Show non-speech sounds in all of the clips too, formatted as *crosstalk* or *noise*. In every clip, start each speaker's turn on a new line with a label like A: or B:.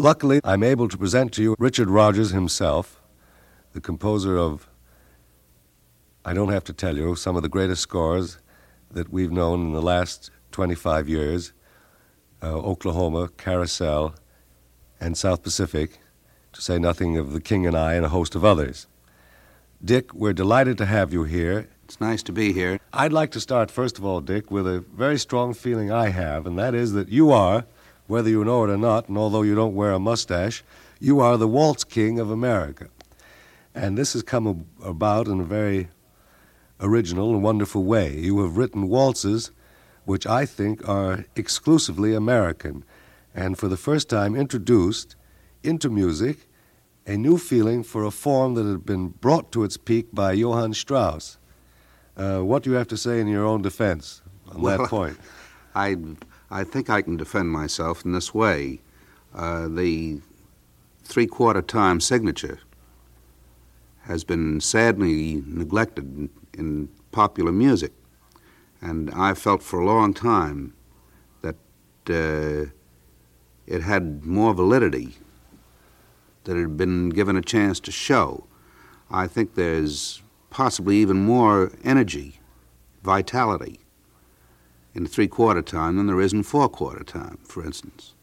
A: Luckily, I'm able to present to you Richard Rodgers himself, the composer of, I don't have to tell you, some of the greatest scores that we've known in the last 25 years uh, Oklahoma, Carousel, and South Pacific, to say nothing of The King and I and a host of others. Dick, we're delighted to have you here.
B: It's nice to be here.
A: I'd like to start, first of all, Dick, with a very strong feeling I have, and that is that you are, whether you know it or not, and although you don't wear a mustache, you are the waltz king of America. And this has come about in a very original and wonderful way. You have written waltzes which I think are exclusively American, and for the first time introduced into music a new feeling for a form that had been brought to its peak by Johann Strauss. Uh, what do you have to say in your own defense on
B: Well,
A: that point? *laughs*
B: I, I think I can defend myself in this way. Uh, the three quarter time signature has been sadly neglected in, popular music. And I felt for a long time that uh, it had more validity, that it had been given a chance to show. I think there's possibly even more energy, vitality in three quarter time than there is in four quarter time, for instance.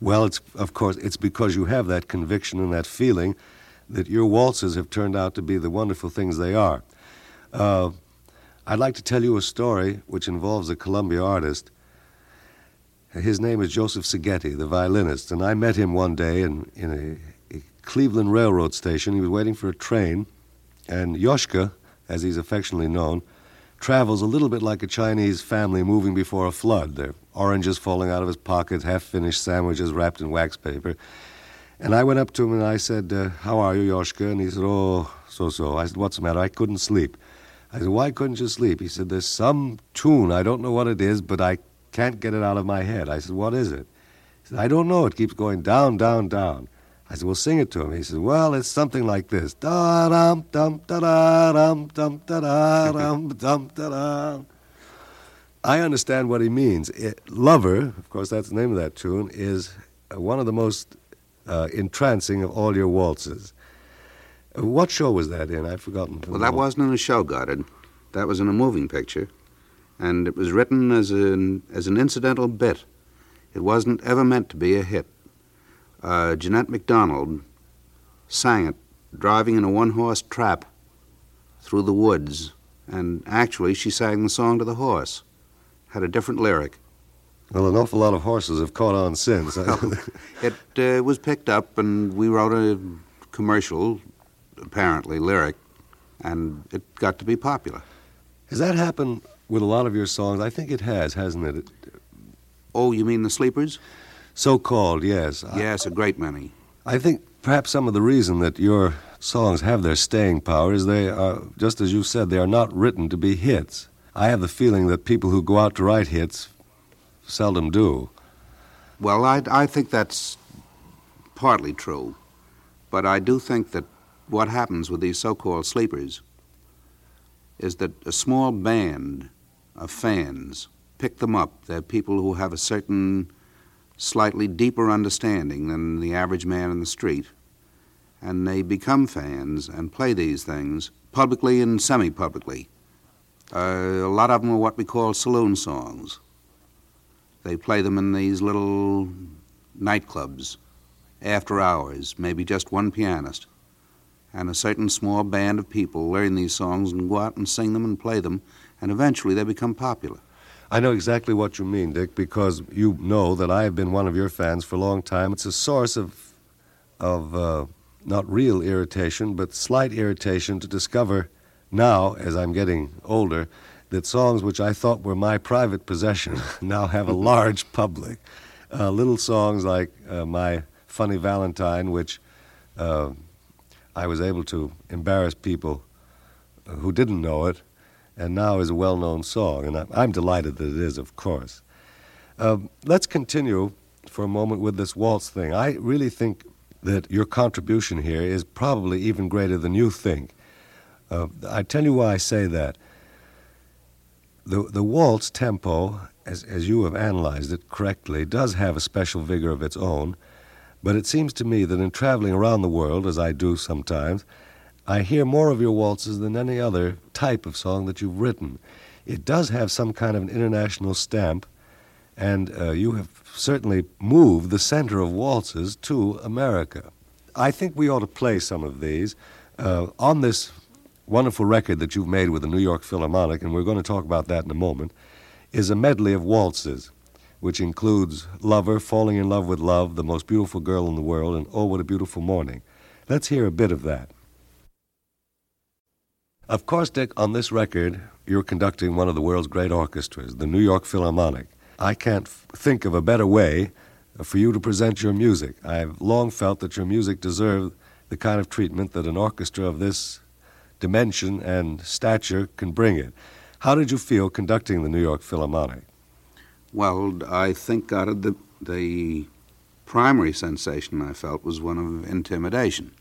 A: Well, it's of course it's because you have that conviction and that feeling that your waltzes have turned out to be the wonderful things they are. Uh, I'd like to tell you a story which involves a Columbia artist. His name is Joseph Szigeti, the violinist, and I met him one day in, in a, a Cleveland railroad station. He was waiting for a train, and Yoshka, as he's affectionately known, travels a little bit like a Chinese family moving before a flood. There oranges falling out of his pockets, half finished sandwiches wrapped in wax paper. And I went up to him and I said, uh, How are you, Yoshka? And he said, Oh, so so. I said, What's the matter? I couldn't sleep. I said, Why couldn't you sleep? He said, There's some tune. I don't know what it is, but I can't get it out of my head. I said, What is it? He said, I don't know. It keeps going down, down, down. I said, Well, sing it to him. He said, Well, it's something like this. Da dum dum da da *laughs* dum dum da da dum dum da da. I understand what he means. It, Lover, of course, that's the name of that tune, is one of the most uh, entrancing of all your waltzes. What show was that in? I've forgotten.
B: Well, that wasn't in a show, Goddard. That was in a moving picture. And it was written as an, as an incidental bit. It wasn't ever meant to be a hit. Uh, Jeanette MacDonald sang it driving in a one horse trap through the woods. And actually, she sang the song to the horse. Had a different lyric.
A: Well, an awful lot of horses have caught on since. *laughs*
B: It uh, was picked up, and we wrote a commercial, apparently lyric, and it got to be popular.
A: Has that happened with a lot of your songs? I think it has, hasn't it?
B: Oh, you mean the Sleepers?
A: So called, yes.
B: Yes, a great many.
A: I think perhaps some of the reason that your songs have their staying power is they are, just as you said, they are not written to be hits. I have the feeling that people who go out to write hits seldom do.
B: Well, I, I think that's partly true, but I do think that what happens with these so called sleepers is that a small band of fans pick them up. They're people who have a certain slightly deeper understanding than the average man in the street, and they become fans and play these things publicly and semi publicly. Uh, a lot of them are what we call saloon songs. They play them in these little nightclubs, after hours, maybe just one pianist. And a certain small band of people learn these songs and go out and sing them and play them, and eventually they become popular.
A: I know exactly what you mean, Dick, because you know that I have been one of your fans for a long time. It's a source of, of uh, not real irritation, but slight irritation to discover now, as I'm getting older, that songs which I thought were my private possession *laughs* now have a large *laughs* public. Uh, little songs like uh, My Funny Valentine, which uh, I was able to embarrass people who didn't know it, and now is a well known song, and I'm, I'm delighted that it is, of course. Um, let's continue for a moment with this waltz thing. I really think that your contribution here is probably even greater than you think. Uh, I tell you why I say that. The, the waltz tempo, as, as you have analyzed it correctly, does have a special vigor of its own, But it seems to me that in traveling around the world, as I do sometimes, I hear more of your waltzes than any other type of song that you've written. It does have some kind of an international stamp, and uh, you have certainly moved the center of waltzes to America. I think we ought to play some of these uh, on this wonderful record that you've made with the New York Philharmonic, and we're going to talk about that in a moment, is a medley of waltzes, which includes Lover, Falling in Love with Love, The Most Beautiful Girl in the World, and Oh, What a Beautiful Morning. Let's hear a bit of that. Of course, Dick, on this record, you're conducting one of the world's great orchestras, the New York Philharmonic. I can't f- think of a better way for you to present your music. I've long felt that your music deserved the kind of treatment that an orchestra of this dimension and stature can bring it. How did you feel conducting the New York Philharmonic?
B: Well, I think out of the, the primary sensation I felt was one of intimidation.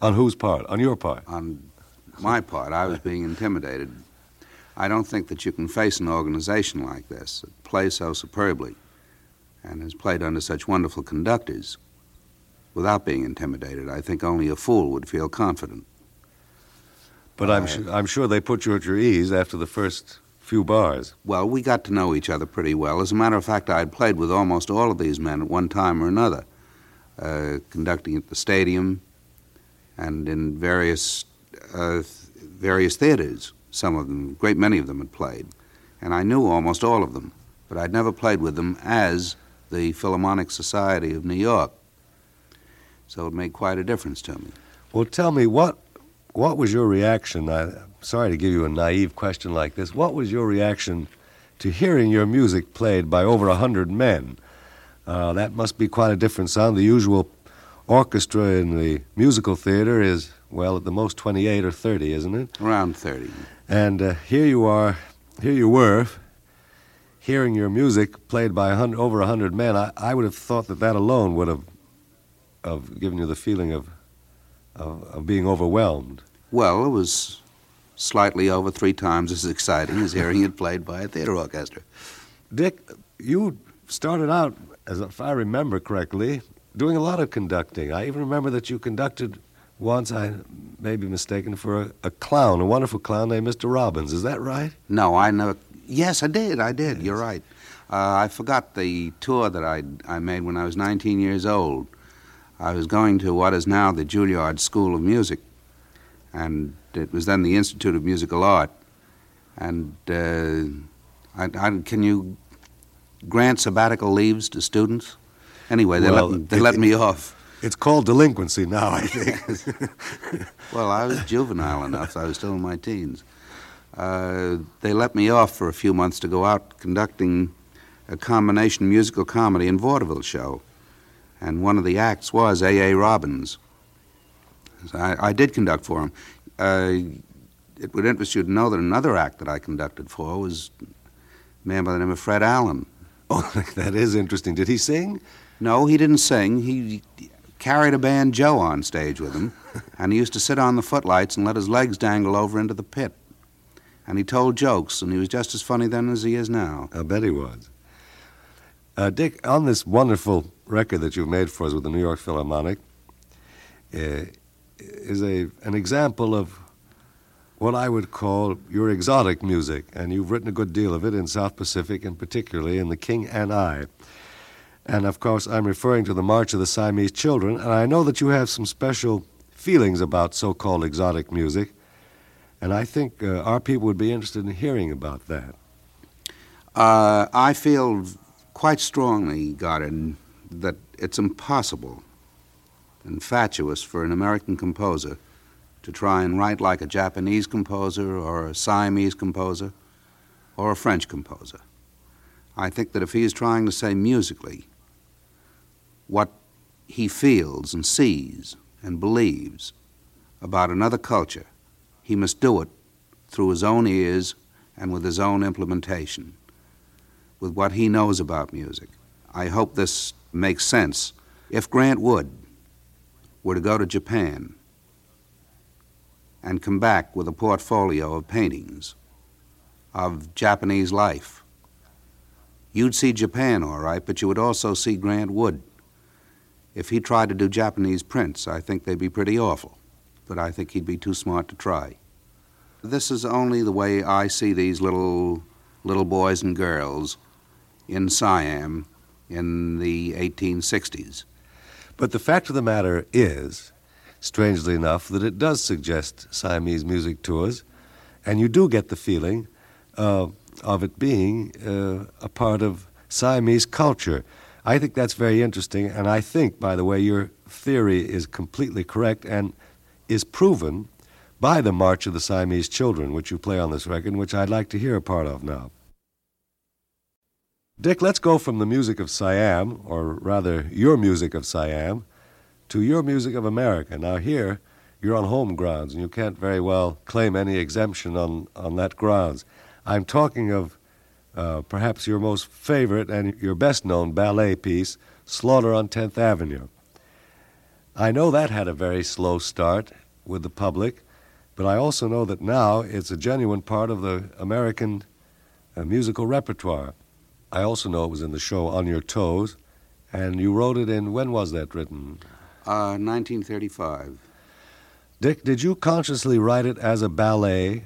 A: On whose part? On your part?
B: On my part, I was being intimidated. I don't think that you can face an organization like this that plays so superbly and has played under such wonderful conductors without being intimidated. I think only a fool would feel confident.
A: But I'm, su- I'm sure they put you at your ease after the first few bars.
B: Well, we got to know each other pretty well. As a matter of fact, I had played with almost all of these men at one time or another, uh, conducting at the stadium and in various uh, various theaters. Some of them, great many of them, had played, and I knew almost all of them. But I'd never played with them as the Philharmonic Society of New York. So it made quite a difference to me.
A: Well, tell me what what was your reaction? I, I'm sorry to give you a naive question like this. What was your reaction to hearing your music played by over a hundred men? Uh, that must be quite a different sound. The usual orchestra in the musical theater is well, at the most twenty-eight or thirty, isn't it?
B: Around 30.
A: And uh, here you are, here you were, hearing your music played by a hundred, over a hundred men. I, I would have thought that that alone would have, have given you the feeling of, of, of being overwhelmed.
B: Well, it was slightly over three times as exciting as hearing it played by a theater orchestra.
A: Dick, you started out, as if I remember correctly, doing a lot of conducting. I even remember that you conducted once, I may be mistaken, for a, a clown, a wonderful clown named Mr. Robbins. Is that right?
B: No, I never. Yes, I did. I did. You're right. Uh, I forgot the tour that I I made when I was 19 years old. I was going to what is now the Juilliard School of Music, and it was then the Institute of Musical Art. And uh, I, I, can you grant sabbatical leaves to students? Anyway, they
A: Well,
B: let, they
A: it-
B: let me off.
A: It's called delinquency now, I think. *laughs*
B: Well, I was juvenile enough. I was still in my teens. Uh, they let me off for a few months to go out conducting a combination musical comedy and vaudeville show. And one of the acts was A.A. Robbins. So I, I did conduct for him. Uh, it would interest you to know that another act that I conducted for was a man by the name of Fred Allen. *laughs*
A: oh, *laughs* that is interesting. Did he sing?
B: No, he didn't sing. He carried a banjo on stage with him, *laughs* and he used to sit on the footlights and let his legs dangle over into the pit. And he told jokes, and he was just as funny then as he is now.
A: I bet he was. Uh, Dick, on this wonderful record that you've made for us with the New York Philharmonic, uh, is a an example of what I would call your exotic music, and you've written a good deal of it in South Pacific, and particularly in The King and I. And of course, I'm referring to the March of the Siamese Children, and I know that you have some special feelings about so-called exotic music, and I think uh, our people would be interested in hearing about that.
B: Uh, I feel quite strongly, Goddard, that it's impossible and fatuous for an American composer to try and write like a Japanese composer or a Siamese composer or a French composer. I think that if he is trying to say musically what he feels and sees and believes about another culture, he must do it through his own ears and with his own implementation, with what he knows about music. I hope this makes sense. If Grant Wood were to go to Japan and come back with a portfolio of paintings of Japanese life, you'd see Japan all right, but you would also see Grant Wood. If he tried to do Japanese prints, I think they'd be pretty awful, but I think he'd be too smart to try. This is only the way I see these little little boys and girls in Siam in the 1860s.
A: But the fact of the matter is, strangely enough, that it does suggest Siamese music tours, and you do get the feeling uh, of it being uh, a part of Siamese culture. I think that's very interesting, and I think, by the way, your theory is completely correct and is proven by the March of the Siamese Children, which you play on this record, which I'd like to hear a part of now. Dick, let's go from the music of Siam, or rather your music of Siam, to your music of America. Now, here, you're on home grounds, and you can't very well claim any exemption on, on that grounds. I'm talking of uh, perhaps your most favorite and your best known ballet piece, Slaughter on 10th Avenue. I know that had a very slow start with the public, but I also know that now it's a genuine part of the American uh, musical repertoire. I also know it was in the show On Your Toes, and you wrote it in, when was that written?
B: Uh, 1935.
A: Dick, did you consciously write it as a ballet?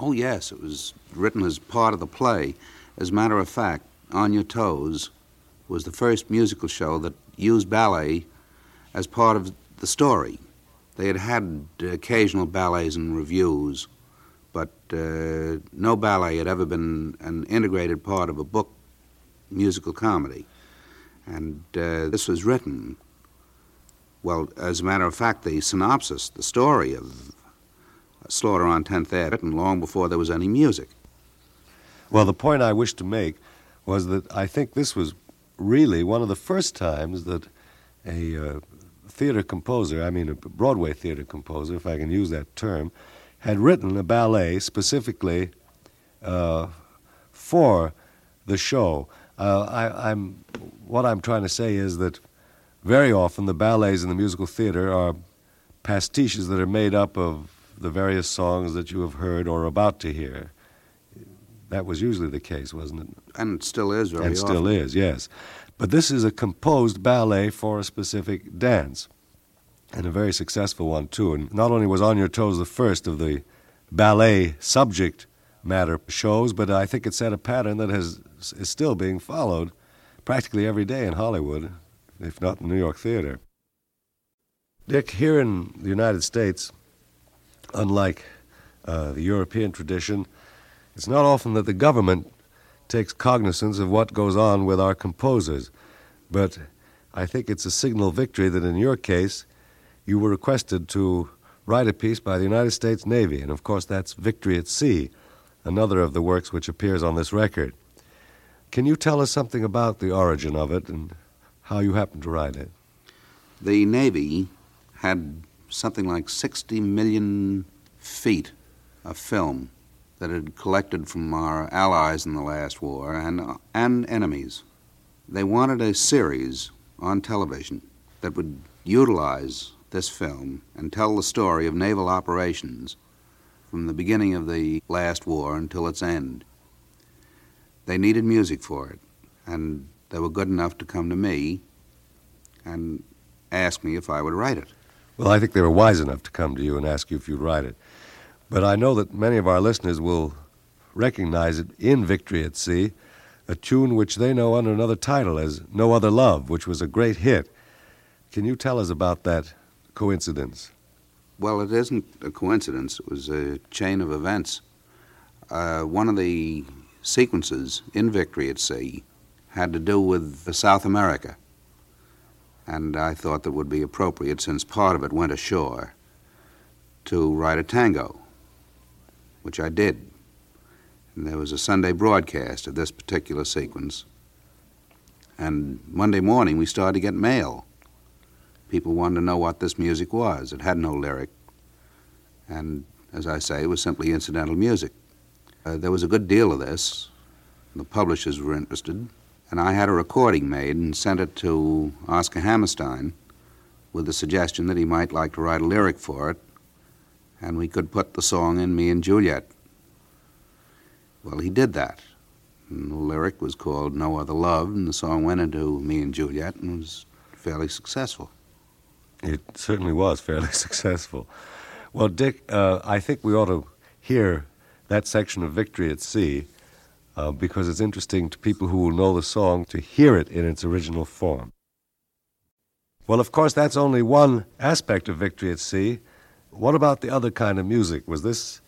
B: Oh, yes, it was written as part of the play. As a matter of fact, On Your Toes was the first musical show that used ballet as part of the story. They had had occasional ballets and revues, but uh, no ballet had ever been an integrated part of a book musical comedy. And uh, this was written, well, as a matter of fact, the synopsis, the story of Slaughter on 10th Ave, written long before there was any music.
A: Well, the point I wished to make was that I think this was really one of the first times that a uh, theater composer, I mean a Broadway theater composer, if I can use that term, had written a ballet specifically uh, for the show. Uh, I, am what I'm trying to say is that very often the ballets in the musical theater are pastiches that are made up of the various songs that you have heard or are about to hear. That was usually the case, wasn't it?
B: And it still is very
A: And still
B: often.
A: is, yes. But this is a composed ballet for a specific dance and a very successful one too. And not only was On Your Toes the first of the ballet subject matter shows, but I think it set a pattern that has is still being followed practically every day in Hollywood, if not in New York theater. Dick, here in the United States, unlike uh, the European tradition, it's not often that the government takes cognizance of what goes on with our composers, but I think it's a signal victory that in your case, you were requested to write a piece by the United States Navy, and of course that's Victory at Sea, another of the works which appears on this record. Can you tell us something about the origin of it and how you happened to write it?
B: The Navy had something like 60 million feet of film that had collected from our allies in the last war and, and enemies. They wanted a series on television that would utilize this film and tell the story of naval operations from the beginning of the last war until its end. They needed music for it, and they were good enough to come to me and ask me if I would write it.
A: Well, I think they were wise enough to come to you and ask you if you'd write it. But I know that many of our listeners will recognize it in Victory at Sea, a tune which they know under another title as No Other Love, which was a great hit. Can you tell us about that coincidence?
B: Well, it isn't a coincidence. It was a chain of events. Uh, one of the sequences in Victory at Sea had to do with South America. And I thought that would be appropriate, since part of it went ashore, to write a tango, which I did. And there was a Sunday broadcast of this particular sequence. And Monday morning, we started to get mail people wanted to know what this music was. It had no lyric. And as I say, it was simply incidental music. Uh, there was a good deal of this. The publishers were interested. And I had a recording made and sent it to Oscar Hammerstein with the suggestion that he might like to write a lyric for it. And we could put the song in Me and Juliet. Well, he did that. And the lyric was called No Other Love, and the song went into Me and Juliet and was fairly successful.
A: It certainly was fairly *laughs* successful. Well, Dick, uh, I think we ought to hear that section of Victory at Sea uh, because it's interesting to people who will know the song to hear it in its original form. Well, of course, that's only one aspect of Victory at Sea. What about the other kind of music? Was this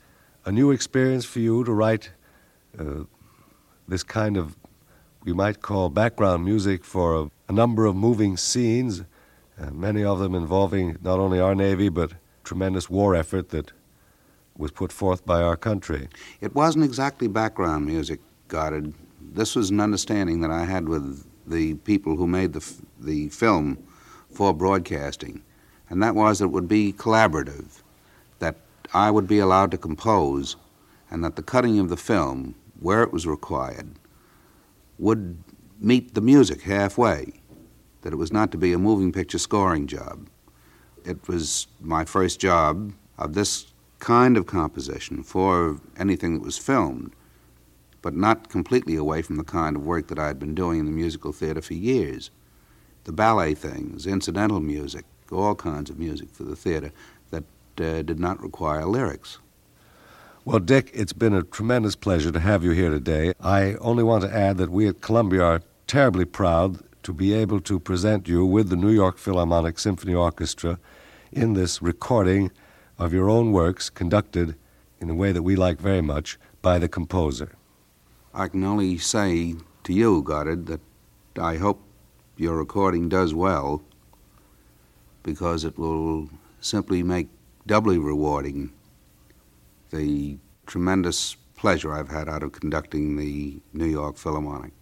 A: a new experience for you to write uh, this kind of, we might call, background music for a, a number of moving scenes, uh, many of them involving not only our Navy, but tremendous war effort that was put forth by our country?
B: It wasn't exactly background music, Goddard. This was an understanding that I had with the people who made the, f- the film for broadcasting, and that was that it would be collaborative, that I would be allowed to compose, and that the cutting of the film, where it was required, would meet the music halfway, that it was not to be a moving picture scoring job. It was my first job of this kind of composition for anything that was filmed, but not completely away from the kind of work that I had been doing in the musical theater for years the ballet things, incidental music, all kinds of music for the theater that uh, did not require lyrics.
A: Well, Dick, it's been a tremendous pleasure to have you here today. I only want to add that we at Columbia are terribly proud to be able to present you with the New York Philharmonic Symphony Orchestra in this recording of your own works conducted in a way that we like very much by the composer.
B: I can only say to you, Goddard, that I hope your recording does well because it will simply make doubly rewarding the tremendous pleasure I've had out of conducting the New York Philharmonic.